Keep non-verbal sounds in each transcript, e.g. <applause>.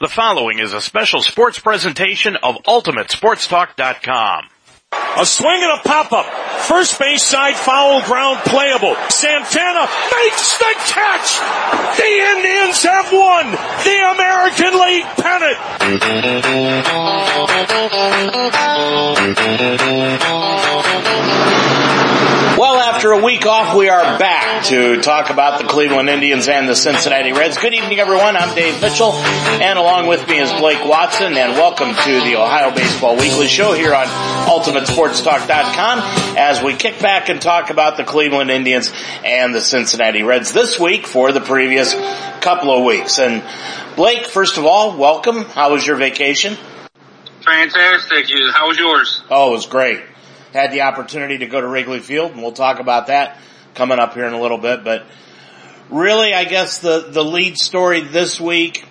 The following is a special sports presentation of UltimateSportsTalk.com. A swing and a pop-up. First base side foul ground playable. Santana makes the catch. The Indians have won the American League pennant. <laughs> Well, after a week off, we are back to talk about the Cleveland Indians and the Cincinnati Reds. Good evening, everyone. I'm Dave Mitchell, and along with me is Blake Watson, and welcome to the Ohio Baseball Weekly Show here on UltimateSportsTalk.com as we kick back and talk about the Cleveland Indians and the Cincinnati Reds this week for the previous couple of weeks. And Blake, first of all, welcome. How was your vacation? Fantastic. How was yours? Oh, it was great had the opportunity to go to Wrigley Field, and we'll talk about that coming up here in a little bit. But really, I guess the the lead story this week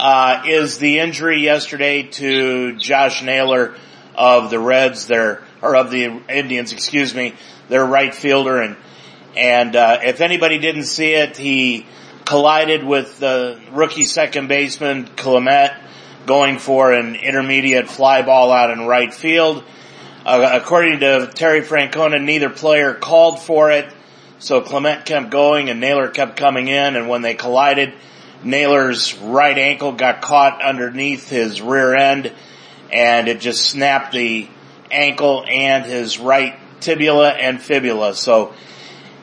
uh, is the injury yesterday to Josh Naylor of the Reds, their or of the Indians, excuse me, their right fielder, and and uh, if anybody didn't see it, he collided with the rookie second baseman Clement going for an intermediate fly ball out in right field. Uh, according to Terry Francona, neither player called for it, so Clement kept going and Naylor kept coming in, and when they collided, Naylor's right ankle got caught underneath his rear end, and it just snapped the ankle and his right tibia and fibula. So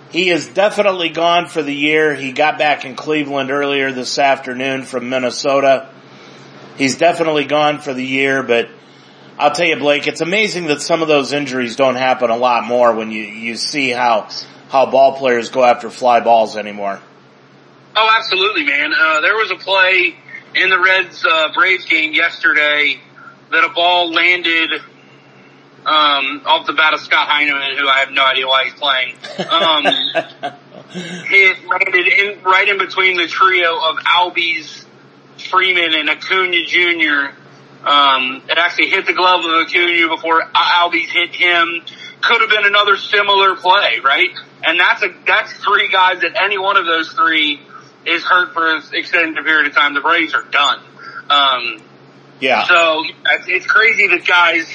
he is definitely gone for the year. He got back in Cleveland earlier this afternoon from Minnesota. He's definitely gone for the year, but I'll tell you, Blake, it's amazing that some of those injuries don't happen a lot more when you, you see how, how ball players go after fly balls anymore. Oh, absolutely, man. Uh, there was a play in the Reds, uh, Braves game yesterday that a ball landed, um, off the bat of Scott Heineman, who I have no idea why he's playing. Um, <laughs> it landed in, right in between the trio of Albies, Freeman, and Acuna Jr., um, it actually hit the glove of the Acuna before Albies hit him. Could have been another similar play, right? And that's a, that's three guys that any one of those three is hurt for an extended period of time. The Braves are done. Um, yeah. So it's crazy that guys,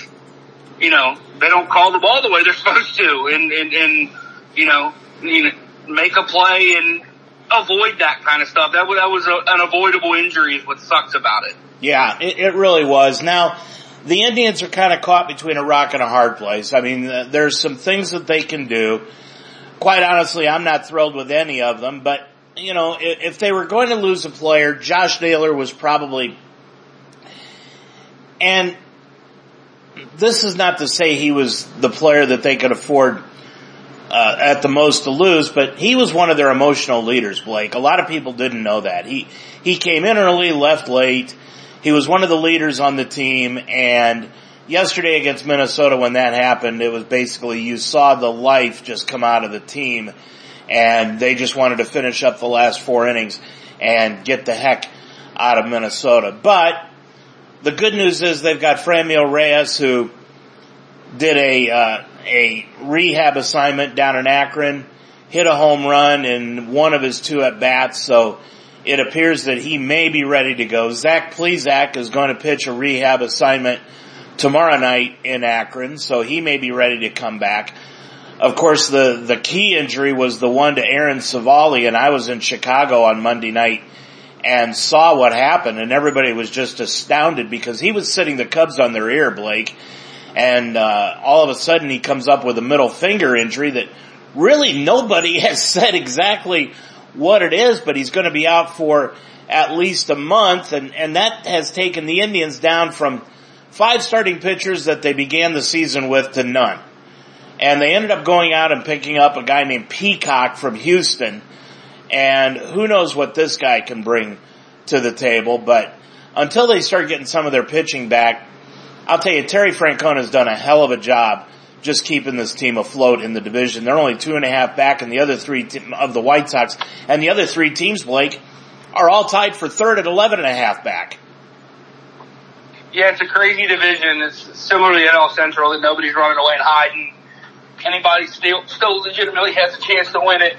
you know, they don't call the ball the way they're <laughs> supposed to and, and, and, you know, you know, make a play and avoid that kind of stuff. That, that was a, an avoidable injury is what sucks about it. Yeah, it, it really was. Now, the Indians are kind of caught between a rock and a hard place. I mean, there's some things that they can do. Quite honestly, I'm not thrilled with any of them, but you know, if, if they were going to lose a player, Josh Naylor was probably, and this is not to say he was the player that they could afford uh, at the most to lose, but he was one of their emotional leaders, Blake. A lot of people didn't know that. He, he came in early, left late. He was one of the leaders on the team and yesterday against Minnesota when that happened, it was basically you saw the life just come out of the team and they just wanted to finish up the last four innings and get the heck out of Minnesota. But the good news is they've got Franmil Reyes who did a, uh, a rehab assignment down in Akron, hit a home run in one of his two at bats, so it appears that he may be ready to go. Zach Plesac is going to pitch a rehab assignment tomorrow night in Akron, so he may be ready to come back. Of course, the, the key injury was the one to Aaron Civale, and I was in Chicago on Monday night and saw what happened, and everybody was just astounded because he was sitting the Cubs on their ear, Blake, and uh, all of a sudden he comes up with a middle finger injury that really nobody <laughs> has said exactly what it is, but he's going to be out for at least a month and, and that has taken the Indians down from five starting pitchers that they began the season with to none. And they ended up going out and picking up a guy named Peacock from Houston. And who knows what this guy can bring to the table, but until they start getting some of their pitching back, I'll tell you, Terry Francona has done a hell of a job just keeping this team afloat in the division. They're only two and a half back in the other three te- of the White Sox and the other three teams, Blake, are all tied for third at 11 and a half back. Yeah, it's a crazy division. It's similar to the NL Central that nobody's running away and hiding. Anybody still, still legitimately has a chance to win it.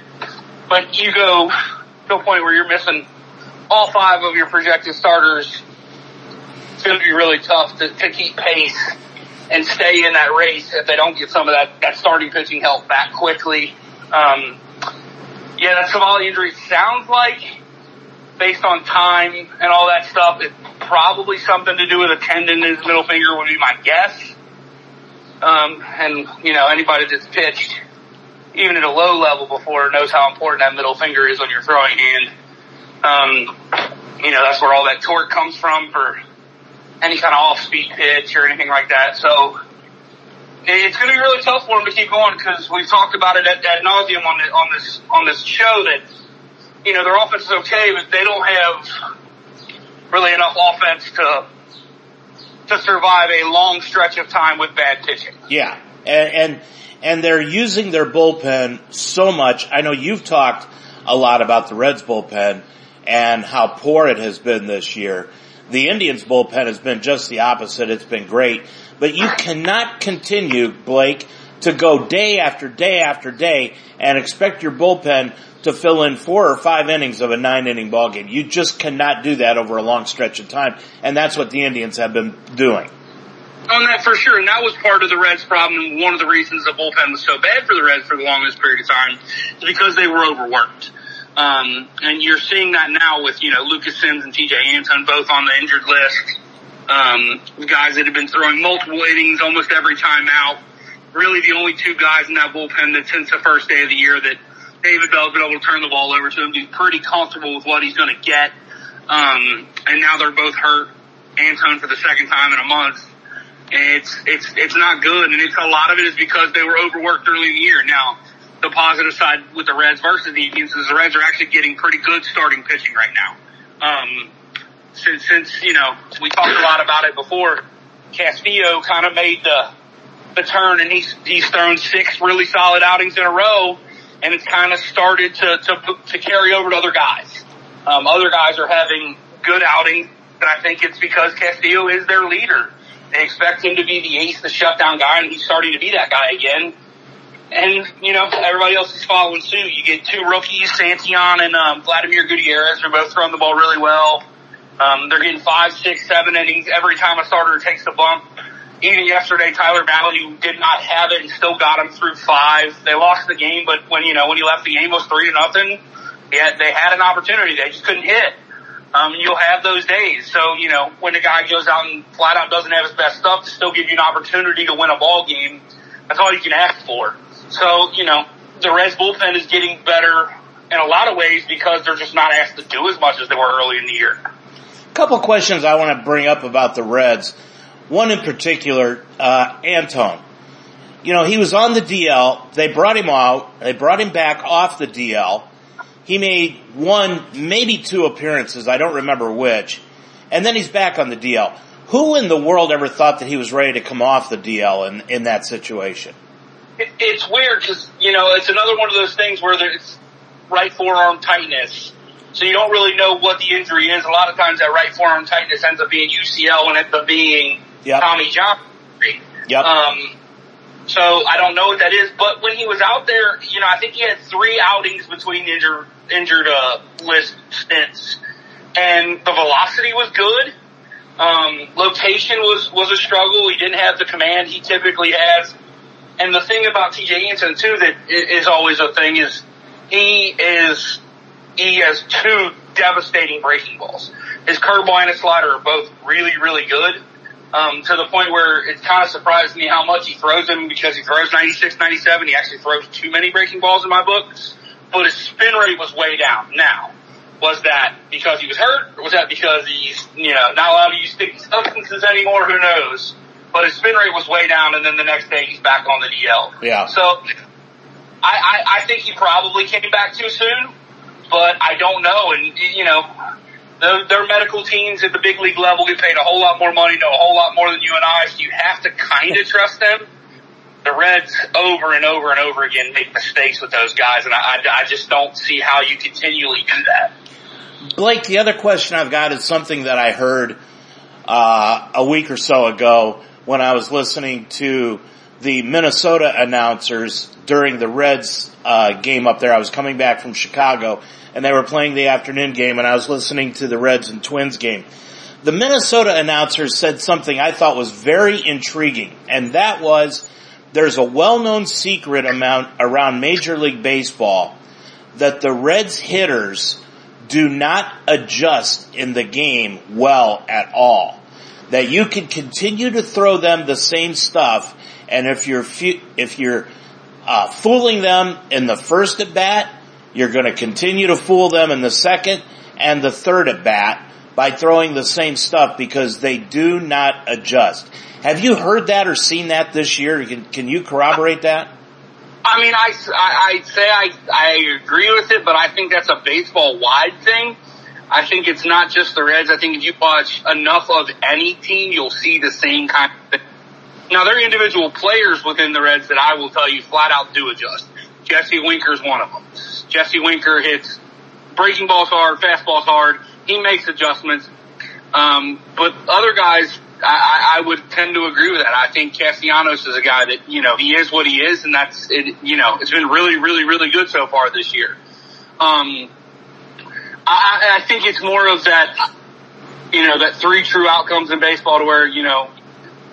But you go to a point where you're missing all five of your projected starters, it's going to be really tough to, to keep pace and stay in that race if they don't get some of that, that starting pitching help back quickly. Um, yeah, that Civale injury sounds like, based on time and all that stuff, it's probably something to do with a tendon in his middle finger would be my guess. Um, and, you know, anybody that's pitched, even at a low level before, knows how important that middle finger is on your throwing hand. Um, you know, that's where all that torque comes from for any kind of off-speed pitch or anything like that. So it's going to be really tough for them to keep going because we've talked about it at, at nauseum on, the, on this on this show that you know their offense is okay, but they don't have really enough offense to to survive a long stretch of time with bad pitching. Yeah, and and, and they're using their bullpen so much. I know you've talked a lot about the Reds bullpen and how poor it has been this year. The Indians bullpen has been just the opposite. It's been great. But you cannot continue, Blake, to go day after day after day and expect your bullpen to fill in four or five innings of a nine inning ball game. You just cannot do that over a long stretch of time. And that's what the Indians have been doing. Oh, On that for sure, and that was part of the Reds' problem. One of the reasons the bullpen was so bad for the Reds for the longest period of time is because they were overworked. Um, and you're seeing that now with, you know, Lucas Sims and Tejay Antone both on the injured list. Um, guys that have been throwing multiple innings almost every time out. Really the only two guys in that bullpen that since the first day of the year that David Bell's been able to turn the ball over to him, be pretty comfortable with what he's going to get. Um, and now they're both hurt. Antone for the second time in a month. And it's, it's, it's not good. And it's a lot of it is because they were overworked early in the year. Now, the positive side with the Reds versus the Indians is the Reds are actually getting pretty good starting pitching right now. Um, since, since, you know, we talked a lot about it before, Castillo kind of made the, the turn and he's, he's thrown six really solid outings in a row and it's kind of started to, to, to carry over to other guys. Um, other guys are having good outings and I think it's because Castillo is their leader. They expect him to be the ace, the shutdown guy, and he's starting to be that guy again. And, you know, everybody else is following suit. You get two rookies, Santillan and um, Vladimir Gutierrez. They're both throwing the ball really well. Um, they're getting five, six, seven innings every time a starter takes the bump. Even yesterday, Tyler Mahle did not have it and still got him through five. They lost the game, but when, you know, when he left the game, was three to nothing. Yeah, they had an opportunity. They just couldn't hit. Um, you'll have those days. So, you know, when the guy goes out and flat out doesn't have his best stuff to still give you an opportunity to win a ball game, that's all you can ask for. So, you know, the Reds bullpen is getting better in a lot of ways because they're just not asked to do as much as they were early in the year. A couple questions I want to bring up about the Reds. One in particular, uh, Antone. You know, he was on the DL. They brought him out. They brought him back off the DL. He made one, maybe two appearances. I don't remember which. And then he's back on the DL. Who in the world ever thought that he was ready to come off the DL in, in that situation? It, it's weird because, you know, it's another one of those things where there's right forearm tightness. So you don't really know what the injury is. A lot of times that right forearm tightness ends up being UCL and ends up being Yep. Tommy John. Yep. Um, so I don't know what that is, but when he was out there, you know, I think he had three outings between injured, injured, uh, list stints and the velocity was good. Um, location was, was a struggle. He didn't have the command he typically has. And the thing about Tejay Antone too that is always a thing is he is, he has two devastating breaking balls. His curveball and his slider are both really, really good um, to the point where it kind of surprised me how much he throws them because he throws 96, 97. He actually throws too many breaking balls in my book, but his spin rate was way down. Now, was that because he was hurt or was that because he's, you know, not allowed to use sticky substances anymore? Who knows? But his spin rate was way down and then the next day he's back on the DL. Yeah. So I, I, I think he probably came back too soon, but I don't know. And, you know, their, their medical teams at the big league level get paid a whole lot more money, know a whole lot more than you and I, so you have to kind of <laughs> trust them. The Reds over and over and over again make mistakes with those guys, and I, I, I just don't see how you continually do that. Blake, the other question I've got is something that I heard uh, a week or so ago when I was listening to the Minnesota announcers during the Reds uh, game up there. I was coming back from Chicago and they were playing the afternoon game and I was listening to the Reds and Twins game. The Minnesota announcers said something I thought was very intriguing and that was there's a well-known secret amount around Major League Baseball that the Reds hitters do not adjust in the game well at all. That you can continue to throw them the same stuff and if you're, if you're, uh, fooling them in the first at bat, you're going to continue to fool them in the second and the third at bat by throwing the same stuff because they do not adjust. Have you heard that or seen that this year? Can, can you corroborate that? I mean, I, I, I'd say I, I agree with it, but I think that's a baseball wide thing. I think it's not just the Reds. I think if you watch enough of any team, you'll see the same kind of thing. Now there are individual players within the Reds that I will tell you flat out do adjust. Jesse Winker is one of them. Jesse Winker hits breaking balls hard, fastballs hard. He makes adjustments. Um, but other guys, I, I would tend to agree with that. I think Castellanos is a guy that, you know, he is what he is and that's, it, you know, it's been really, really, really good so far this year. Um, I, I think it's more of that, you know, that three true outcomes in baseball to where, you know,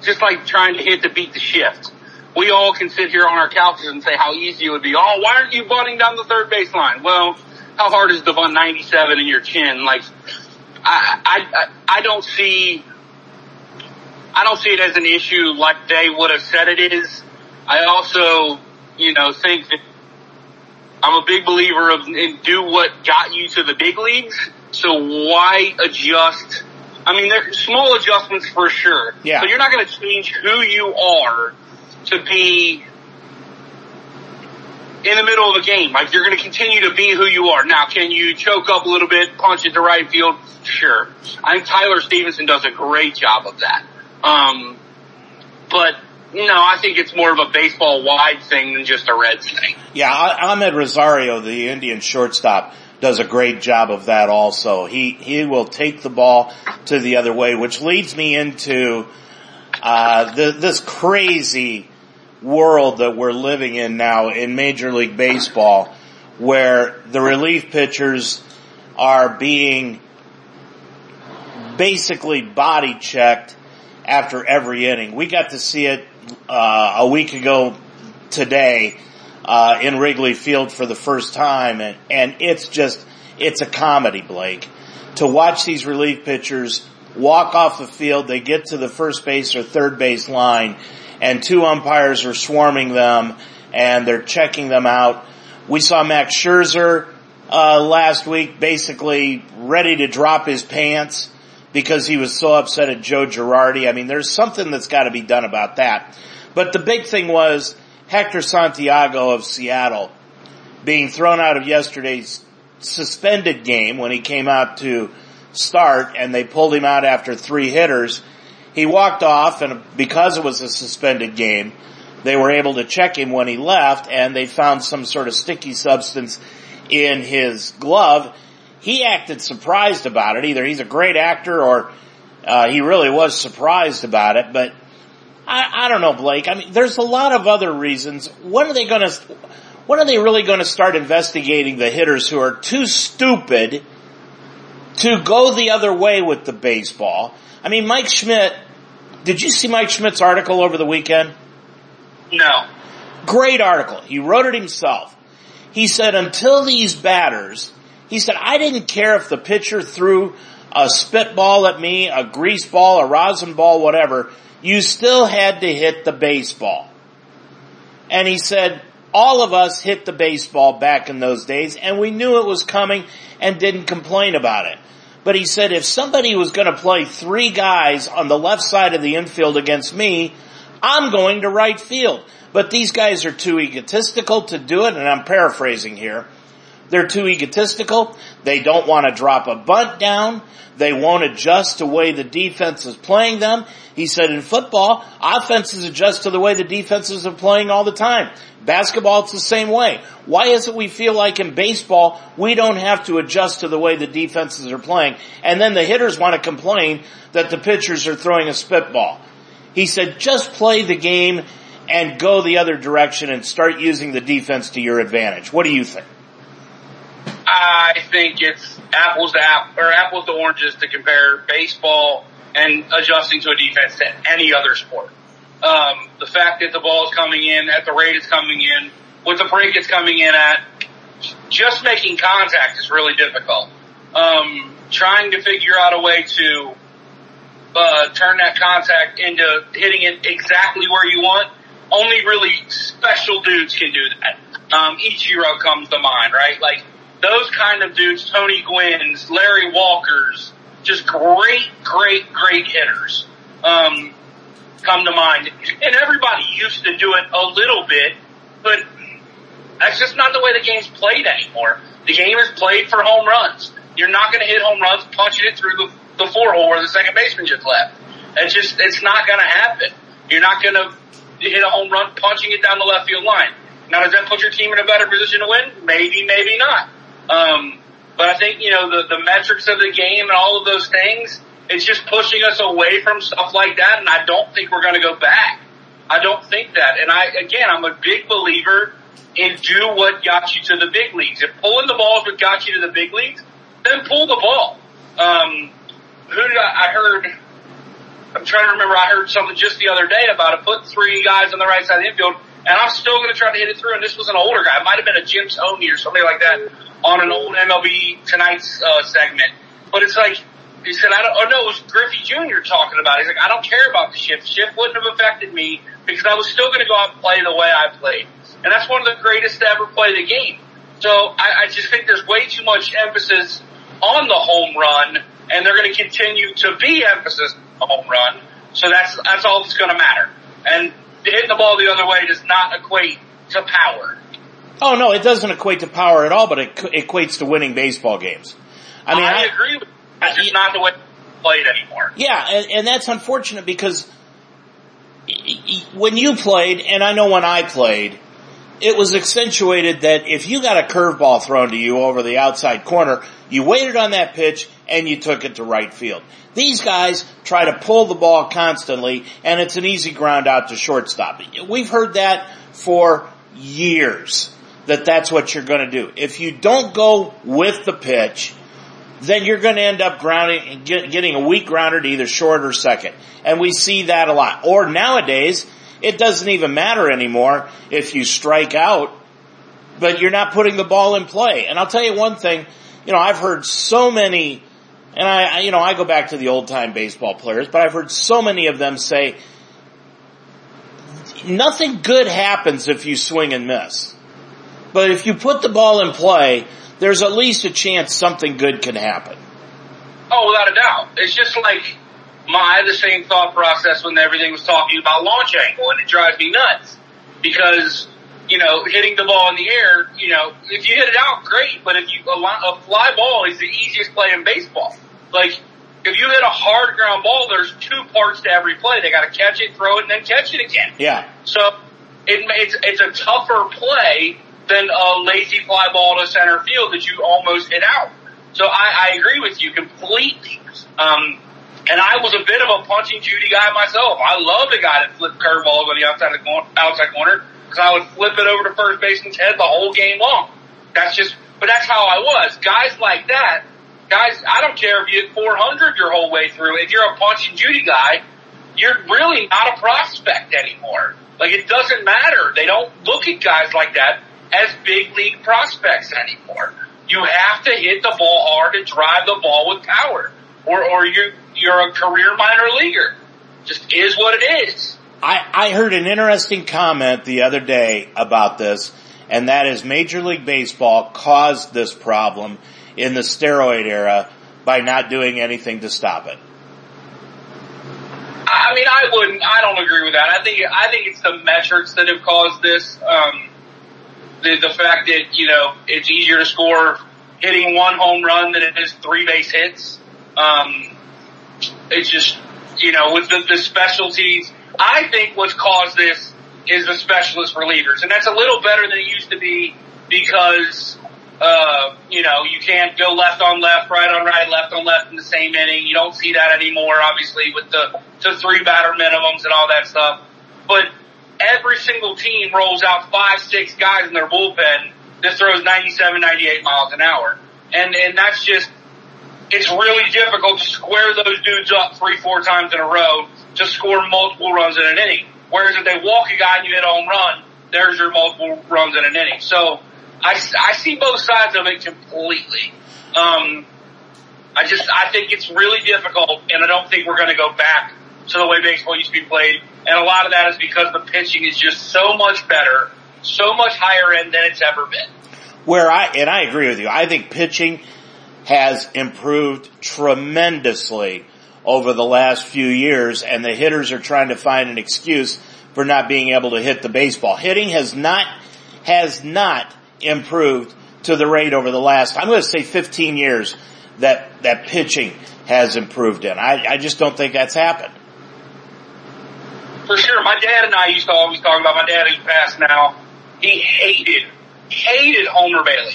just like trying to hit to beat the shift. We all can sit here on our couches and say how easy it would be. Oh, why aren't you bunting down the third base line? Well, how hard is the bunt 97 in your chin? Like, I, I, I don't see, I don't see it as an issue like they would have said it is. I also, you know, think that I'm a big believer of in do what got you to the big leagues. So why adjust I mean, there's small adjustments for sure. Yeah. But you're not going to change who you are to be in the middle of a game. Like you're going to continue to be who you are. Now, can you choke up a little bit, punch it to right field? Sure. I think Tyler Stephenson does a great job of that. Um, but no, I think it's more of a baseball wide thing than just a Reds thing. Yeah, Amed Rosario, the Indian shortstop, does a great job of that also. He, he will take the ball to the other way, which leads me into, uh, the, this crazy world that we're living in now in Major League Baseball where the relief pitchers are being basically body checked after every inning. We got to see it, uh, a week ago today uh, in Wrigley Field for the first time, and and it's just it's a comedy, Blake, to watch these relief pitchers walk off the field. They get to the first base or third base line, and two umpires are swarming them, and they're checking them out. We saw Max Scherzer uh, last week, basically ready to drop his pants because he was so upset at Joe Girardi. I mean, there's something that's got to be done about that. But the big thing was Hector Santiago of Seattle being thrown out of yesterday's suspended game when he came out to start and they pulled him out after three hitters. He walked off and because it was a suspended game, they were able to check him when he left and they found some sort of sticky substance in his glove. He acted surprised about it. Either he's a great actor or uh, he really was surprised about it, but I, I don't know, Blake. I mean, there's a lot of other reasons. When are they going to, when are they really going to start investigating the hitters who are too stupid to go the other way with the baseball? I mean, Mike Schmidt, did you see Mike Schmidt's article over the weekend? No. Great article. He wrote it himself. He said, until these batters, he said, I didn't care if the pitcher threw a spitball at me, a grease ball, a rosin ball, whatever you still had to hit the baseball. And he said, all of us hit the baseball back in those days and we knew it was coming and didn't complain about it. But he said if somebody was going to play three guys on the left side of the infield against me, I'm going to right field. But these guys are too egotistical to do it and I'm paraphrasing here. They're too egotistical. They don't want to drop a bunt down. They won't adjust to the way the defense is playing them. He said in football, offenses adjust to the way the defenses are playing all the time. Basketball, it's the same way. Why is it we feel like in baseball, we don't have to adjust to the way the defenses are playing? And then the hitters want to complain that the pitchers are throwing a spitball. He said, just play the game and go the other direction and start using the defense to your advantage? What do you think? I think it's apples to apple or apples to oranges to compare baseball and adjusting to a defense to any other sport. Um, the fact that the ball is coming in at the rate it's coming in, with the break it's coming in at, just making contact is really difficult. Um, trying to figure out a way to uh, turn that contact into hitting it exactly where you want. Only really special dudes can do that. Um, Ichiro comes to mind, right? Like those kind of dudes, Tony Gwynn's, Larry Walker's, just great, great, great hitters, um, come to mind. And everybody used to do it a little bit, but that's just not the way the game's played anymore. The game is played for home runs. You're not going to hit home runs punching it through the, the four hole where the second baseman just left. It's just, it's not going to happen. You're not going to hit a home run punching it down the left field line. Now, does that put your team in a better position to win? Maybe, maybe not. Um, but I think, you know, the, the metrics of the game and all of those things, it's just pushing us away from stuff like that. And I don't think we're going to go back. I don't think that. And I, again, I'm a big believer in do what got you to the big leagues. If pulling the ball is what got you to the big leagues, then pull the ball. Um, who did I, I heard? I'm trying to remember. I heard something just the other day about it. Put three guys on the right side of the infield, and I'm still going to try to hit it through. And this was an older guy. It might have been a Jim Thome or something like that on an old MLB Tonight's uh, segment. But it's like he said, I don't. Oh no, it was Griffey Jr. talking about. it. He's like, I don't care about the shift. Shift wouldn't have affected me because I was still going to go out and play the way I played. And that's one of the greatest to ever play the game. So I, I just think there's way too much emphasis on the home run, and they're going to continue to be emphasis on the home run. So that's that's all that's going to matter. And hitting the ball the other way does not equate to power. Oh no, it doesn't equate to power at all, but it equates to winning baseball games. I mean, I, I agree. With it's just not the way played anymore. Yeah, and, and that's unfortunate because when you played, and I know when I played, it was accentuated that if you got a curveball thrown to you over the outside corner, you waited on that pitch and you took it to right field. These guys try to pull the ball constantly and it's an easy ground out to shortstop. We've heard that for years that that's what you're going to do. If you don't go with the pitch, then you're going to end up grounding, getting a weak grounder to either short or second. And we see that a lot. Or nowadays, it doesn't even matter anymore if you strike out, but you're not putting the ball in play. And I'll tell you one thing, you know, I've heard so many, and I, you know, I go back to the old time baseball players, but I've heard so many of them say, nothing good happens if you swing and miss. But if you put the ball in play, there's at least a chance something good can happen. Oh, without a doubt. It's just like my, the same thought process when everything was talking about launch angle and it drives me nuts because, you know, hitting the ball in the air, you know, if you hit it out, great, but if you, a, a fly ball is the easiest play in baseball. Like, if you hit a hard ground ball, there's two parts to every play. They gotta catch it, throw it, and then catch it again. Yeah. So, it, it's, it's a tougher play than a lazy fly ball to center field that you almost hit out. So I, I agree with you completely. Um, and I was a bit of a punching Judy guy myself. I love the guy that flipped curveballs on the outside of the outside corner because I would flip it over to first baseman's head the whole game long. That's just, but that's how I was. Guys like that, guys, I don't care if you hit 400 your whole way through. If you're a punching Judy guy, you're really not a prospect anymore. Like it doesn't matter. They don't look at guys like that as big league prospects anymore. You have to hit the ball hard and drive the ball with power, or or you you're a career minor leaguer. Just is what it is. I, I heard an interesting comment the other day about this, and that is Major League Baseball caused this problem in the steroid era by not doing anything to stop it. I mean, I wouldn't. I don't agree with that. I think I think it's the metrics that have caused this. Um, the the fact that you know it's easier to score hitting one home run than it is three base hits. Um, it's just you know with the, the specialties. I think what's caused this is the specialist relievers, and that's a little better than it used to be because uh, you know, you can't go left on left, right on right, left on left in the same inning. You don't see that anymore, obviously, with the, the three batter minimums and all that stuff. But every single team rolls out five, six guys in their bullpen that throws 97, 98 miles an hour. And, and that's just, it's really difficult to square those dudes up three, four times in a row to score multiple runs in an inning. Whereas if they walk a guy and you hit a home run, there's your multiple runs in an inning. So I, I see both sides of it completely. Um, I just, I think it's really difficult and I don't think we're going to go back to the way baseball used to be played. And a lot of that is because the pitching is just so much better, so much higher end than it's ever been. Where I, and I agree with you, I think pitching has improved tremendously over the last few years and the hitters are trying to find an excuse for not being able to hit the baseball. Hitting has not, has not improved to the rate over the last, I'm going to say 15 years that, that pitching has improved in. I, I just don't think that's happened. For sure. My dad and I used to always talk about my dad who's passed now. He hated, hated Homer Bailey.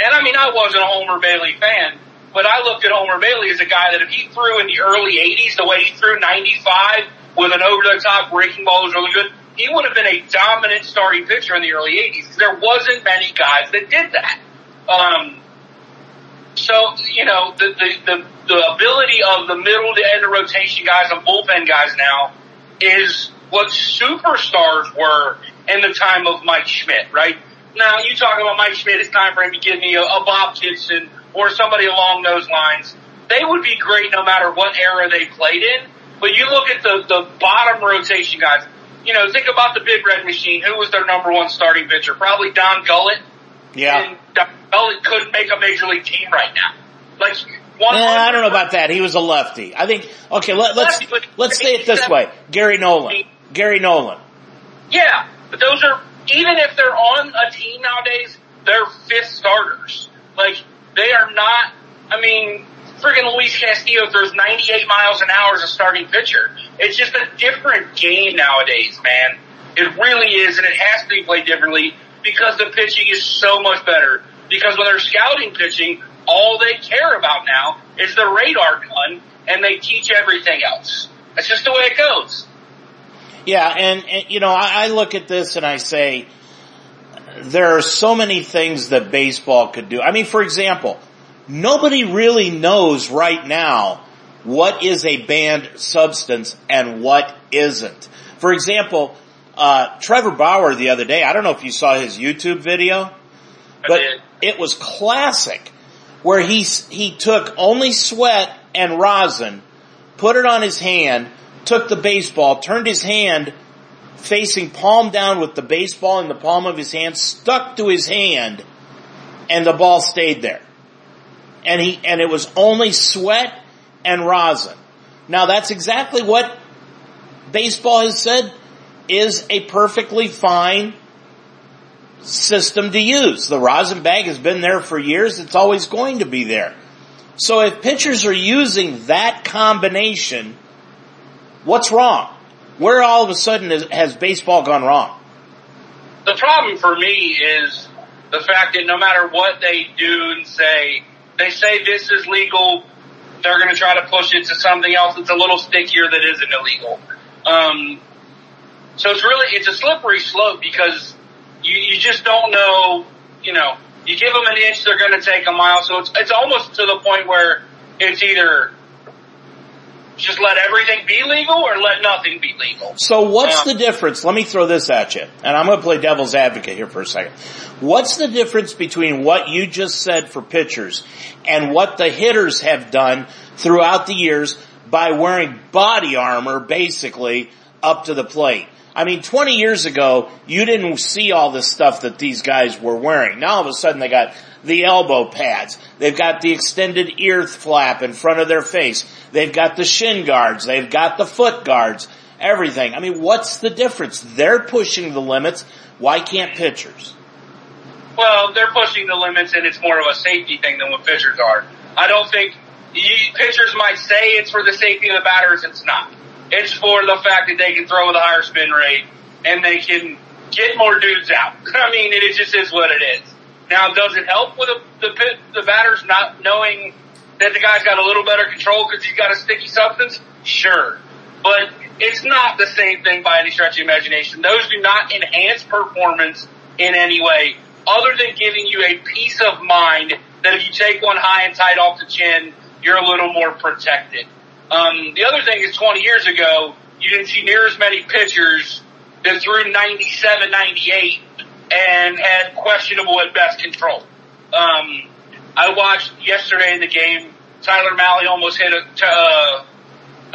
And I mean, I wasn't a Homer Bailey fan, but I looked at Homer Bailey as a guy that if he threw in the early 80s the way he threw 95 with an over-the-top breaking ball was really good, he would have been a dominant starting pitcher in the early 80s. There wasn't many guys that did that. Um, so, you know, the, the, the, the ability of the middle to end of rotation guys and bullpen guys now is what superstars were in the time of Mike Schmidt, right? Now, you talk about Mike Schmidt, it's time for him to give me a, a Bob Gibson or somebody along those lines. They would be great no matter what era they played in. But you look at the, the bottom rotation guys, you know, think about the Big Red Machine. Who was their number one starting pitcher? Probably Don Gullett. Yeah. And Don Gullett couldn't make a major league team right now. Like, Eh, I don't know about that. He was a lefty. I think, okay, let, let's, Lefty, let's say it this way. Gary Nolan. Gary Nolan. Yeah, but those are even if they're on a team nowadays, they're fifth starters. Like they are not. I mean, friggin' Luis Castillo throws 98 miles an hour as a starting pitcher. It's just a different game nowadays, man. It really is, and it has to be played differently because the pitching is so much better. Because when they're scouting pitching, all they care about now is the radar gun, and they teach everything else. That's just the way it goes. Yeah, and, and you know, I, I look at this and I say, there are so many things that baseball could do. I mean, for example, nobody really knows right now what is a banned substance and what isn't. For example, uh, Trevor Bauer the other day, I don't know if you saw his YouTube video, but it was classic where he, he took only sweat and rosin, put it on his hand, took the baseball, turned his hand facing palm down with the baseball in the palm of his hand, stuck to his hand, and the ball stayed there. And he, and it was only sweat and rosin. Now that's exactly what baseball has said is a perfectly fine system to use. The rosin bag has been there for years. It's always going to be there. So if pitchers are using that combination, what's wrong? Where all of a sudden is, has baseball gone wrong? the problem for me is the fact that no matter what they do and say, they say this is legal, they're going to try to push it to something else that's a little stickier that isn't illegal. Um, so it's really it's a slippery slope because you you just don't know. You know, you give them an inch, they're going to take a mile. So it's it's almost to the point where it's either just let everything be legal or let nothing be legal. So what's Yeah. the difference? Let me throw this at you, and I'm going to play devil's advocate here for a second. What's the difference between what you just said for pitchers and what the hitters have done throughout the years by wearing body armor basically up to the plate? I mean, 20 years ago, you didn't see all the stuff that these guys were wearing. Now all of a sudden they got the elbow pads. They've got the extended ear flap in front of their face. They've got the shin guards. They've got the foot guards. Everything. I mean, what's the difference? They're pushing the limits. Why can't pitchers? Well, they're pushing the limits, and it's more of a safety thing than what pitchers are. I don't think pitchers might say it's for the safety of the batters. It's not. It's for the fact that they can throw with a higher spin rate and they can get more dudes out. <laughs> I mean, it just is what it is. Now, does it help with the the, the batters not knowing that the guy's got a little better control because he's got a sticky substance? Sure, but it's not the same thing by any stretch of imagination. Those do not enhance performance in any way other than giving you a peace of mind that if you take one high and tight off the chin, you're a little more protected. Um, the other thing is 20 years ago, you didn't see near as many pitchers that threw 97, 98 and had questionable at best control. Um, I watched yesterday in the game, Tyler Mahle almost hit a, uh,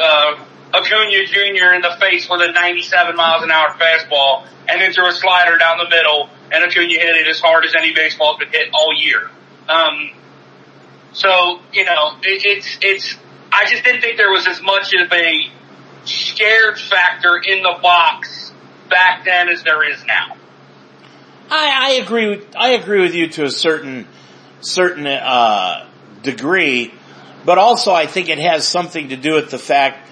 uh, Acuna Jr. in the face with a 97 miles an hour fastball and then threw a slider down the middle and Acuna hit it as hard as any baseball been hit all year. Um, so, you know, it, it's, it's, I just didn't think there was as much of a scared factor in the box back then as there is now. I, I agree. With, I agree with you to a certain certain uh, degree, but also I think it has something to do with the fact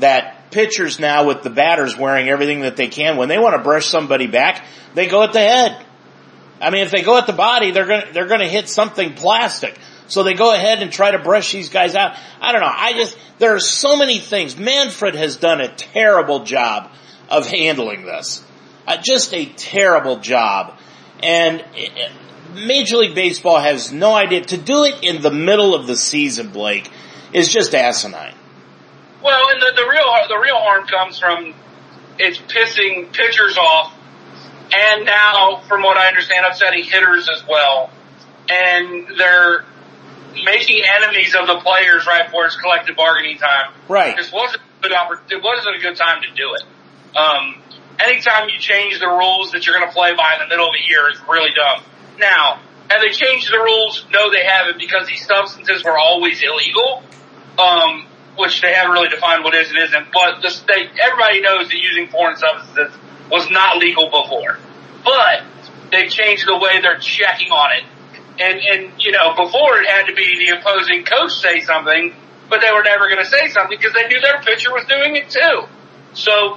that pitchers now with the batters wearing everything that they can when they want to brush somebody back, they go at the head. I mean, if they go at the body, they're gonna they're gonna hit something plastic. So they go ahead and try to brush these guys out. I don't know. I just there are so many things. Manfred has done a terrible job of handling this. Uh, just a terrible job. And it, Major League Baseball has no idea to do it in the middle of the season. Blake is just asinine. Well, and the, the real the real harm comes from it's pissing pitchers off, and now, from what I understand, upsetting hitters as well. And they're making enemies of the players right before it's collective bargaining time. Right. This wasn't a good oppor- It wasn't a good time to do it. Um, anytime you change the rules that you're going to play by in the middle of the year is really dumb. Now, have they changed the rules? No, they haven't because these substances were always illegal. Um, which they haven't really defined what is and isn't, but the state, everybody knows that using foreign substances was not legal before. But they changed the way they're checking on it. And, and, you know, before it had to be the opposing coach say something, but they were never going to say something because they knew their pitcher was doing it too. So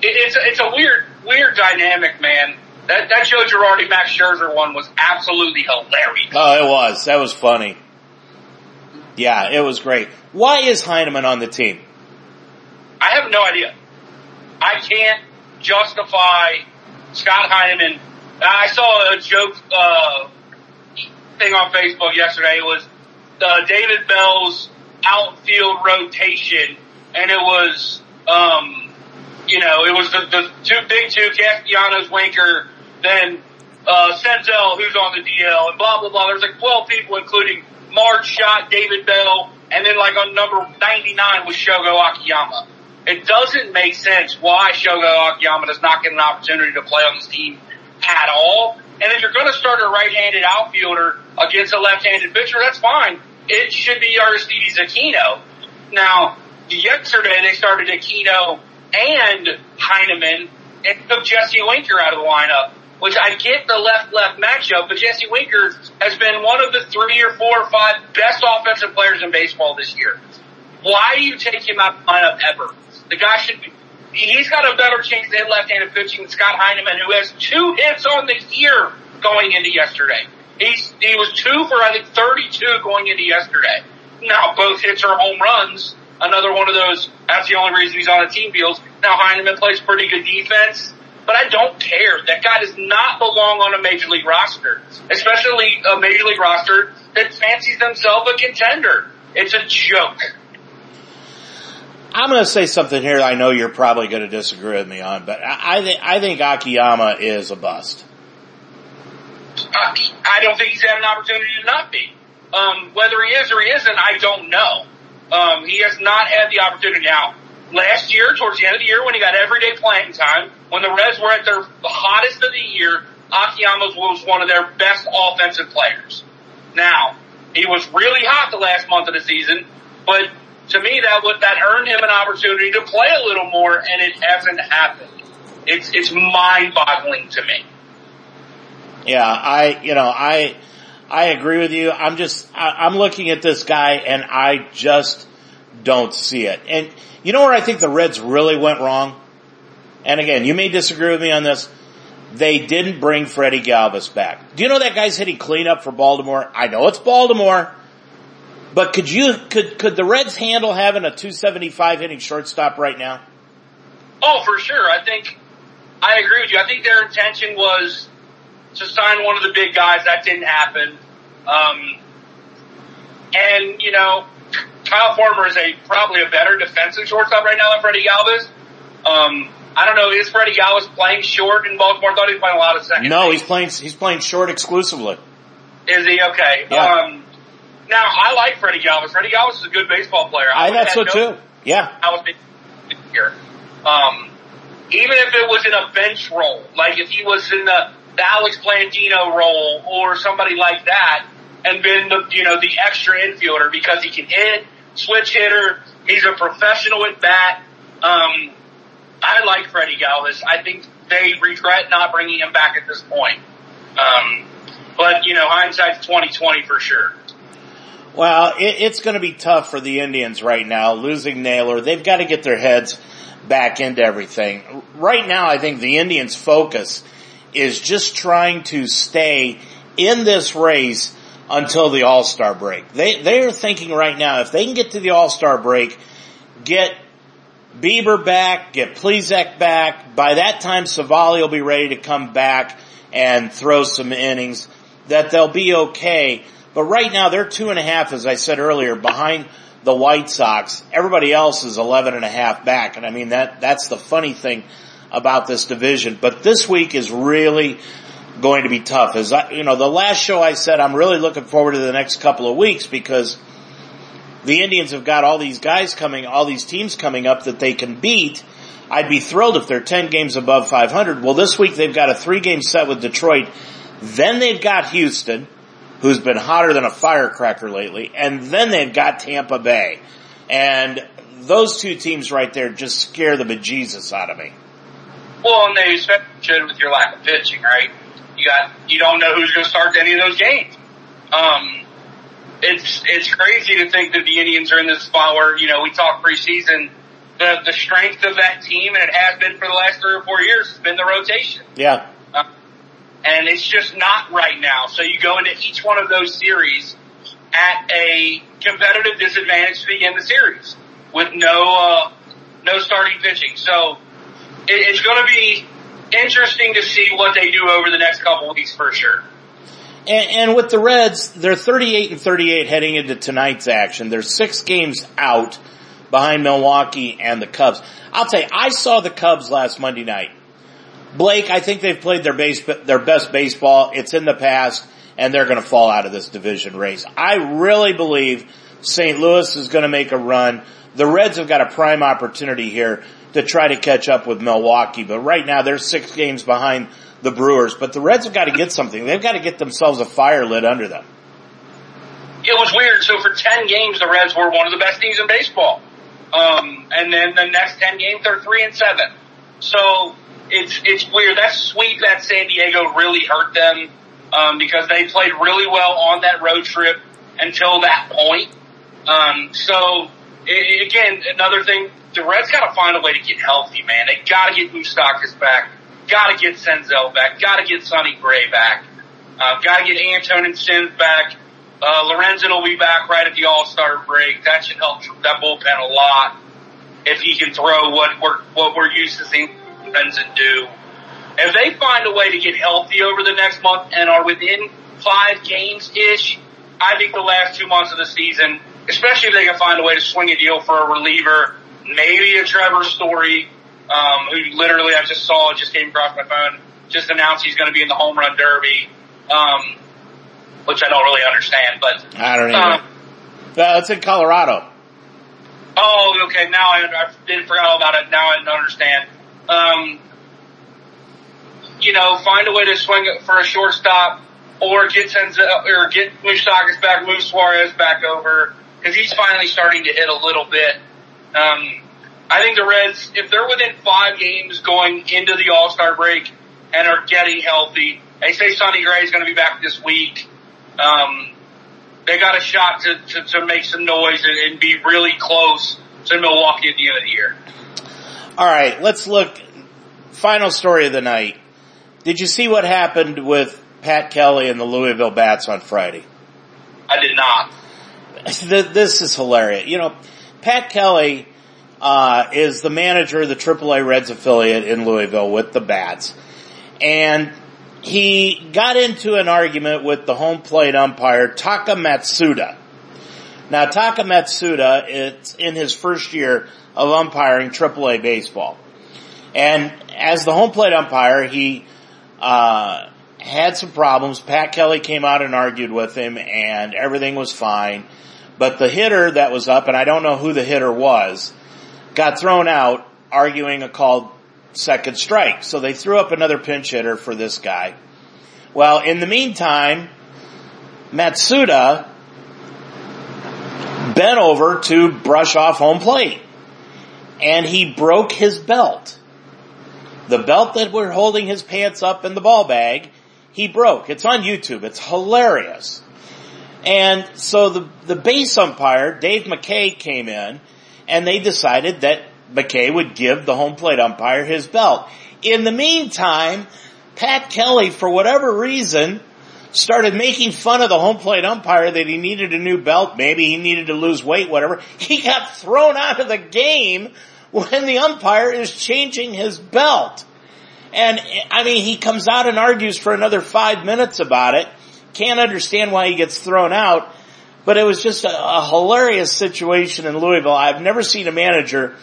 it, it's, a, it's a weird, weird dynamic, man. That, that Joe Girardi, Max Scherzer one was absolutely hilarious. Oh, it was. That was funny. Yeah, it was great. Why is Heineman on the team? I have no idea. I can't justify Scott Heineman. I saw a joke uh, thing on Facebook yesterday. Was uh, David Bell's outfield rotation, and it was, um, you know, it was the, the two big two, Castellanos, Winker, then uh, Senzel, who's on the DL, and blah blah blah. There's like 12 people, including Marge Schott, David Bell, and then like on number 99 was Shogo Akiyama. It doesn't make sense why Shogo Akiyama does not get an opportunity to play on this team at all. And if you're going to start a right-handed outfielder against a left-handed pitcher, that's fine. It should be Aristides Aquino. Now, yesterday they started Aquino and Heineman and took Jesse Winker out of the lineup which I get the left-left matchup, but Jesse Winker has been one of the three or four or five best offensive players in baseball this year. Why do you take him out of the lineup ever? The guy should be, he's got a better chance hit left-handed pitching than Scott Heineman, who has two hits on the year going into yesterday. He's, he was two for, I think, 32 going into yesterday. Now, both hits are home runs. Another one of those, that's the only reason he's on the team fields. Now, Heineman plays pretty good defense but I don't care. That guy does not belong on a major league roster, especially a major league roster that fancies themselves a contender. It's a joke. I'm going to say something here I know you're probably going to disagree with me on, but I, I think I think Akiyama is a bust. Uh, I don't think he's had an opportunity to not be. Um, whether he is or he isn't, I don't know. Um, he has not had the opportunity. Now, last year, towards the end of the year, when he got everyday playing time, when the Reds were at their hottest of the year, Akiyama was one of their best offensive players. Now, he was really hot the last month of the season, but to me that would, that earned him an opportunity to play a little more and it hasn't happened. It's, it's mind boggling to me. Yeah, I, you know, I, I agree with you. I'm just, I, I'm looking at this guy and I just don't see it. And you know where I think the Reds really went wrong? And again, you may disagree with me on this. They didn't bring Freddie Galvis back. Do you know that guy's hitting cleanup for Baltimore? I know it's Baltimore. But could you, could, could the Reds handle having a 275 hitting shortstop right now? Oh, for sure. I think I agree with you. I think their intention was to sign one of the big guys. That didn't happen. Um, and you know, Kyle Farmer is a probably a better defensive shortstop right now than Freddie Galvis. Um, I don't know. Is Freddie Galvis playing short in Baltimore? I thought he was playing a lot of second. No, base. he's playing. He's playing short exclusively. Is he okay? Yeah. Um, now I like Freddie Galvis. Freddie Galvis is a good baseball player. I would thought so no- too. Yeah. I was here. Um, even if it was in a bench role, like if he was in the, the Alex Blandino role or somebody like that, and been the you know the extra infielder because he can hit, switch hitter. He's a professional at bat. Um, I like Freddie Galvis. I think they regret not bringing him back at this point. Um, but you know, hindsight's twenty twenty for sure. Well, it, it's going to be tough for the Indians right now, losing Naylor. They've got to get their heads back into everything. Right now, I think the Indians' focus is just trying to stay in this race until the All-Star break. They, they are thinking right now, if they can get to the All-Star break, get Bieber back, get Plesac back, by that time Civale will be ready to come back and throw some innings, that they'll be okay. But right now they're two and a half, as I said earlier, behind the White Sox. Everybody else is eleven and a half back. And I mean that, that's the funny thing about this division. But this week is really going to be tough. As I, you know, the last show I said I'm really looking forward to the next couple of weeks because the Indians have got all these guys coming, all these teams coming up that they can beat. I'd be thrilled if they're 10 games above 500. Well, this week they've got a three game set with Detroit. Then they've got Houston, who's been hotter than a firecracker lately. And then they've got Tampa Bay. And those two teams right there just scare the bejesus out of me. Well, and they should with your lack of pitching, right? You got you don't know who's going to start any of those games. Um, it's it's crazy to think that the Indians are in this spot where you know we talk preseason. The the strength of that team, and it has been for the last three or four years, has been the rotation, Yeah. And it's just not right now. So you go into each one of those series at a competitive disadvantage to begin the series with no uh, no starting pitching. So it, it's going to be interesting to see what they do over the next couple weeks for sure. And, and with the Reds, they're 38 and 38 heading into tonight's action. They're six games out behind Milwaukee and the Cubs. I'll tell you, I saw the Cubs last Monday night. Blake, I think they've played their base, their best baseball. It's in the past and they're going to fall out of this division race. I really believe St. Louis is going to make a run. The Reds have got a prime opportunity here to try to catch up with Milwaukee, but right now they're six games behind the Brewers, but the Reds have got to get something. They've got to get themselves a fire lit under them. It was weird. So for 10 games, the Reds were one of the best teams in baseball. Um, and then the next 10 games, they're three and seven. So it's, it's weird. That sweep at San Diego really hurt them, um, because they played really well on that road trip until that point. Um, so i again, another thing, the Reds gotta find a way to get healthy, man. They gotta get Moustakas back. Gotta get Senzel back. Gotta get Sonny Gray back. Uh, gotta get Antone and Sims back. Uh, Lorenzen will be back right at the All-Star break. That should help that bullpen a lot. If he can throw what we're, what we're used to seeing Lorenzen do. If they find a way to get healthy over the next month and are within five games-ish, I think the last two months of the season, especially if they can find a way to swing a deal for a reliever, maybe a Trevor Story, um, who literally I just saw, just came across my phone, just announced he's going to be in the home run derby, um, which I don't really understand, but I don't know. um, Uh, it's in Colorado. Oh, okay. Now I, I didn't forget all about it. Now I understand. Um, you know, find a way to swing it for a shortstop, or get Senzel, or get Moustakas back, move Suarez back over, because he's finally starting to hit a little bit. Um, I think the Reds, if they're within five games going into the All Star break and are getting healthy, they say Sonny Gray is going to be back this week. Um, they got a shot to, to, to make some noise and, and be really close to Milwaukee at the end of the year. All right, let's look. Final story of the night. Did you see what happened with Pat Kelly and the Louisville Bats on Friday? I did not. <laughs> This is hilarious. You know, Pat Kelly uh, is the manager of the AAA Reds affiliate in Louisville with the Bats. And he got into an argument with the home plate umpire, Taka Matsuda. Now, Taka Matsuda, it's in his first year of umpiring AAA baseball. And as the home plate umpire, he, uh, had some problems. Pat Kelly came out and argued with him and everything was fine. But the hitter that was up, and I don't know who the hitter was, got thrown out arguing a called second strike. So they threw up another pinch hitter for this guy. Well, in the meantime, Matsuda bent over to brush off home plate and he broke his belt. The belt that were holding his pants up in the ball bag, he broke. It's on YouTube. It's hilarious. And so the, the base umpire, Dave McKay, came in and they decided that McKay would give the home plate umpire his belt. In the meantime, Pat Kelly, for whatever reason, started making fun of the home plate umpire that he needed a new belt. Maybe he needed to lose weight, whatever. He got thrown out of the game when the umpire is changing his belt. And I mean, he comes out and argues for another five minutes about it. Can't understand why he gets thrown out. But it was just a, a hilarious situation in Louisville. I've never seen a manager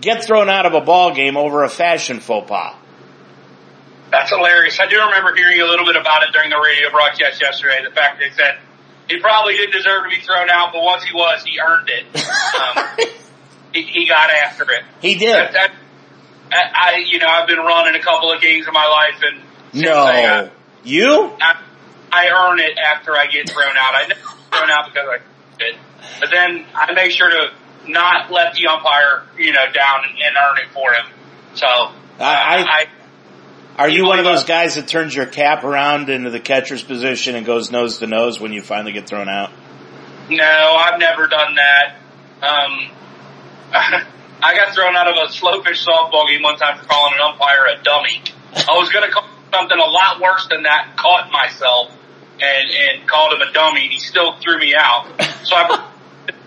get thrown out of a ball game over a fashion faux pas. That's hilarious. I do remember hearing a little bit about it during the radio broadcast yesterday. The fact they said he probably didn't deserve to be thrown out, but once he was, he earned it. Um, <laughs> he, he got after it. He did. That, that, I, you know, I've been running a couple of games in my life, and no, I, you. I, I earn it after I get thrown out. I never thrown out because I did, but then I make sure to not let the umpire, you know, down and, and earn it for him. So I, I are you one of those guys that turns your cap around into the catcher's position and goes nose to nose when you finally get thrown out? No, I've never done that. Um, <laughs> I got thrown out of a slow pitch softball game one time for calling an umpire a dummy. I was going to call something a lot worse than that, caught myself and, and called him a dummy and he still threw me out. So I <laughs>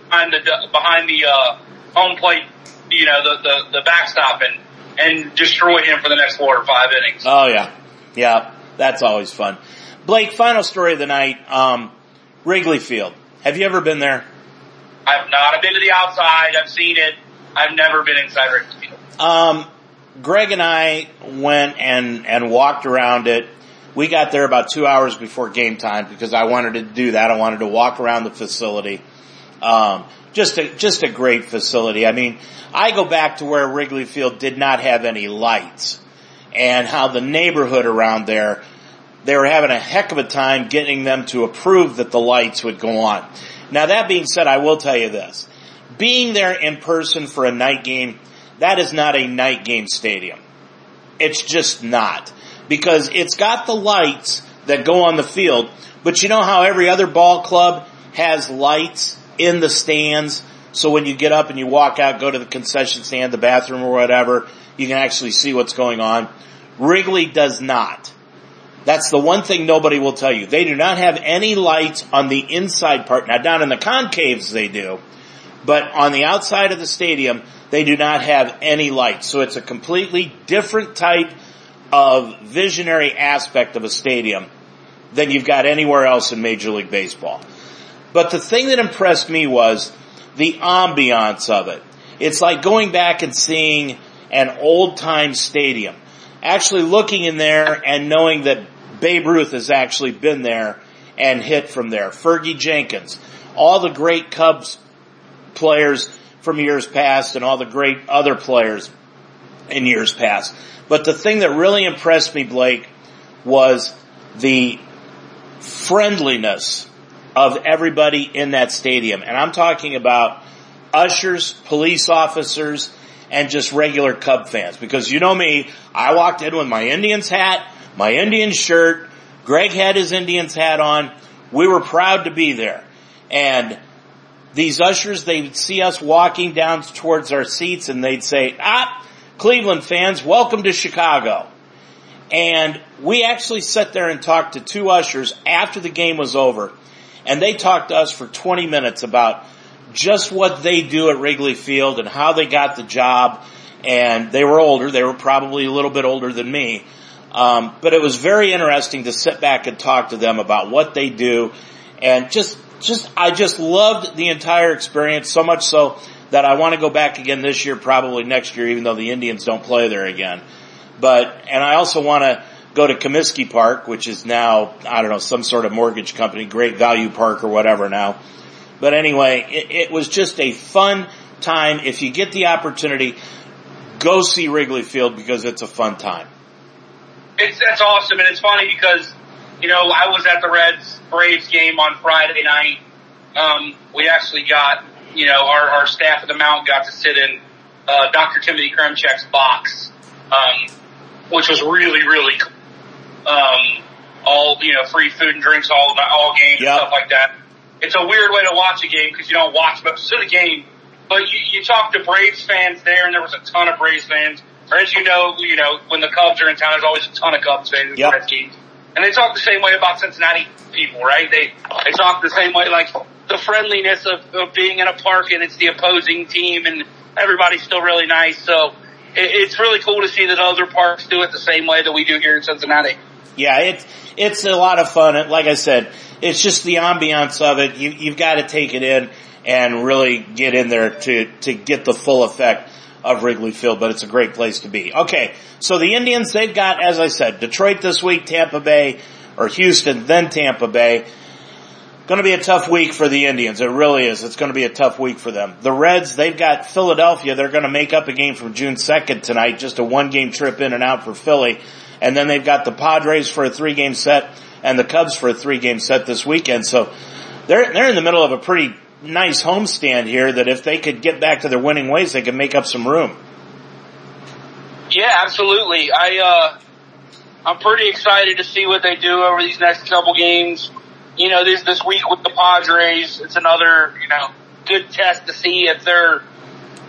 behind the, behind the, uh, home plate, you know, the, the, the backstop and, and destroy him for the next four or five innings. Oh yeah. Yeah. That's always fun. Blake, final story of the night. Um, Wrigley Field. Have you ever been there? I've not. I've been to the outside. I've seen it. I've never been inside Wrigley Field. Um, Greg and I went and, and walked around it. We got there about two hours before game time because I wanted to do that. I wanted to walk around the facility. Um, just a, just a great facility. I mean, I go back to where Wrigley Field did not have any lights and how the neighborhood around there, they were having a heck of a time getting them to approve that the lights would go on. Now that being said, I will tell you this. Being there in person for a night game, that is not a night game stadium. It's just not. Because it's got the lights that go on the field, but you know how every other ball club has lights in the stands? So when you get up and you walk out, go to the concession stand, the bathroom or whatever, you can actually see what's going on. Wrigley does not. That's the one thing nobody will tell you. They do not have any lights on the inside part. Now down in the concaves they do, but on the outside of the stadium, they do not have any lights. So it's a completely different type of visionary aspect of a stadium than you've got anywhere else in Major League Baseball. But the thing that impressed me was the ambiance of it. It's like going back and seeing an old time stadium. Actually looking in there and knowing that Babe Ruth has actually been there and hit from there. Fergie Jenkins, all the great Cubs players from years past and all the great other players in years past. But the thing that really impressed me, Blake, was the friendliness of everybody in that stadium. And I'm talking about ushers, police officers, and just regular Cub fans. Because you know me, I walked in with my Indians hat, my Indians shirt, Greg had his Indians hat on. We were proud to be there. And these ushers, they'd see us walking down towards our seats and they'd say, ah, Cleveland fans, welcome to Chicago. And we actually sat there and talked to two ushers after the game was over and they talked to us for 20 minutes about just what they do at Wrigley Field and how they got the job. And they were older. They were probably a little bit older than me. Um, but it was very interesting to sit back and talk to them about what they do and just, just, I just loved the entire experience so much so that I want to go back again this year, probably next year, even though the Indians don't play there again. But, and I also want to go to Comiskey Park, which is now, I don't know, some sort of mortgage company, Great Value Park or whatever now. But anyway, it, it was just a fun time. If you get the opportunity, go see Wrigley Field because it's a fun time. It's that's awesome, and it's funny because you know I was at the Reds Braves game on Friday night. Um, we actually got you know our, our staff at the Mount got to sit in uh, Dr. Timothy Kremchek's box, um, which was really really cool. Um, all you know, free food and drinks all all games yep. and stuff like that. It's a weird way to watch a game because you don't watch most of the game, but you, you talk to Braves fans there, and there was a ton of Braves fans or as you know, you know, when the Cubs are in town, there's always a ton of Cubs fans yep. And they talk the same way about Cincinnati people, right? They, they talk the same way, like the friendliness of, of being in a park and it's the opposing team and everybody's still really nice. So it, it's really cool to see that other parks do it the same way that we do here in Cincinnati. Yeah, it's, it's a lot of fun. Like I said, it's just the ambiance of it. You, you've got to take it in and really get in there to, to get the full effect of Wrigley Field, but it's a great place to be. Okay, so the Indians, they've got, as I said, Detroit this week, Tampa Bay, or Houston, then Tampa Bay. Going to be a tough week for the Indians. It really is. It's going to be a tough week for them. The Reds, they've got Philadelphia. They're going to make up a game from June 2nd tonight, just a one game trip in and out for Philly. And then they've got the Padres for a three game set and the Cubs for a three game set this weekend. So they're, they're in the middle of a pretty nice homestand here that if they could get back to their winning ways, they could make up some room. Yeah, absolutely. I, uh, I'm pretty excited to see what they do over these next couple games. You know, this, this week with the Padres, it's another, you know, good test to see if they're,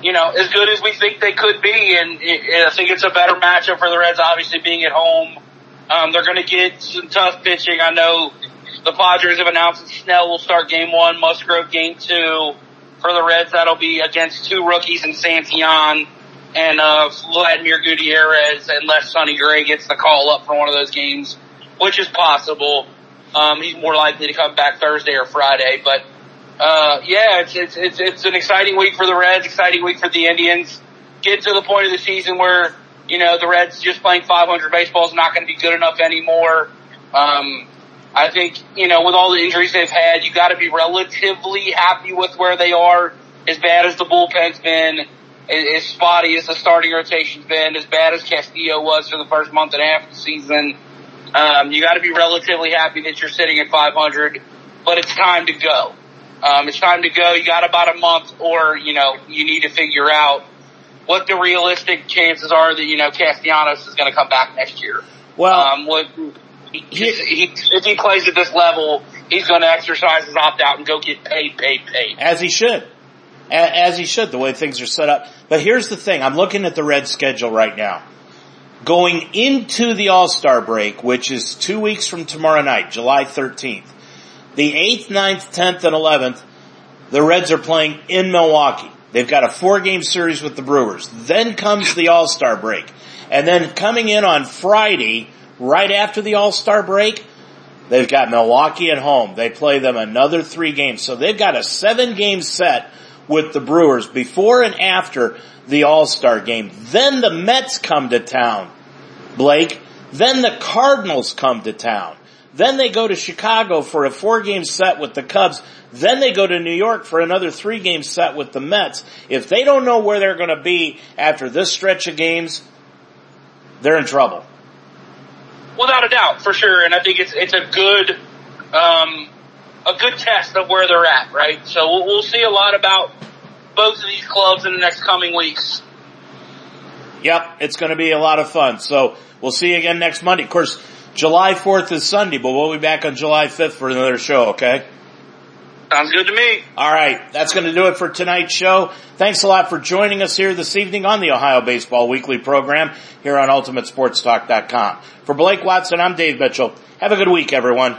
you know, as good as we think they could be. And it, I think it's a better matchup for the Reds, obviously being at home. Um, they're going to get some tough pitching. I know the Padres have announced that Snell will start game one, Musgrove game two. For the Reds, that'll be against two rookies in Santillan and uh, Vladimir Gutierrez, unless Sonny Gray gets the call up for one of those games, which is possible. Um, he's more likely to come back Thursday or Friday, but uh, yeah, it's, it's it's it's an exciting week for the Reds, exciting week for the Indians. Get to the point of the season where you know the Reds just playing 500 baseball is not going to be good enough anymore. Um, I think, you know, with all the injuries they've had, you gotta be relatively happy with where they are. As bad as the bullpen's been, as spotty as the starting rotation's been, as bad as Castillo was for the first month and a half of the season, um, you gotta be relatively happy that you're sitting at 500, but it's time to go. Um, it's time to go. You got about a month or, you know, you need to figure out what the realistic chances are that, you know, Castellanos is going to come back next year. Well, um, what, he, he, if he plays at this level, he's going to exercise his opt out and go get paid, paid, paid. As he should. As he should, the way things are set up. But here's the thing, I'm looking at the Red schedule right now. Going into the All-Star break, which is two weeks from tomorrow night, July 13th, the 8th, 9th, 10th, and 11th, the Reds are playing in Milwaukee. They've got a four game series with the Brewers. Then comes the All-Star break. And then coming in on Friday, right after the All-Star break, they've got Milwaukee at home. They play them another three games. So they've got a seven game set with the Brewers before and after the All-Star game. Then the Mets come to town, Blake. Then the Cardinals come to town. Then they go to Chicago for a four game set with the Cubs. Then they go to New York for another three game set with the Mets. If they don't know where they're going to be after this stretch of games, they're in trouble. Without a doubt, for sure. And I think it's it's a good um, a good test of where they're at, right? So we'll, we'll see a lot about both of these clubs in the next coming weeks. Yep, it's going to be a lot of fun. So we'll see you again next Monday. Of course, July 4th is Sunday, but we'll be back on July 5th for another show, okay? Sounds good to me. All right. That's going to do it for tonight's show. Thanks a lot for joining us here this evening on the Ohio Baseball Weekly program here on UltimateSportsTalk.com. For Blake Watson, I'm Dave Mitchell. Have a good week, everyone.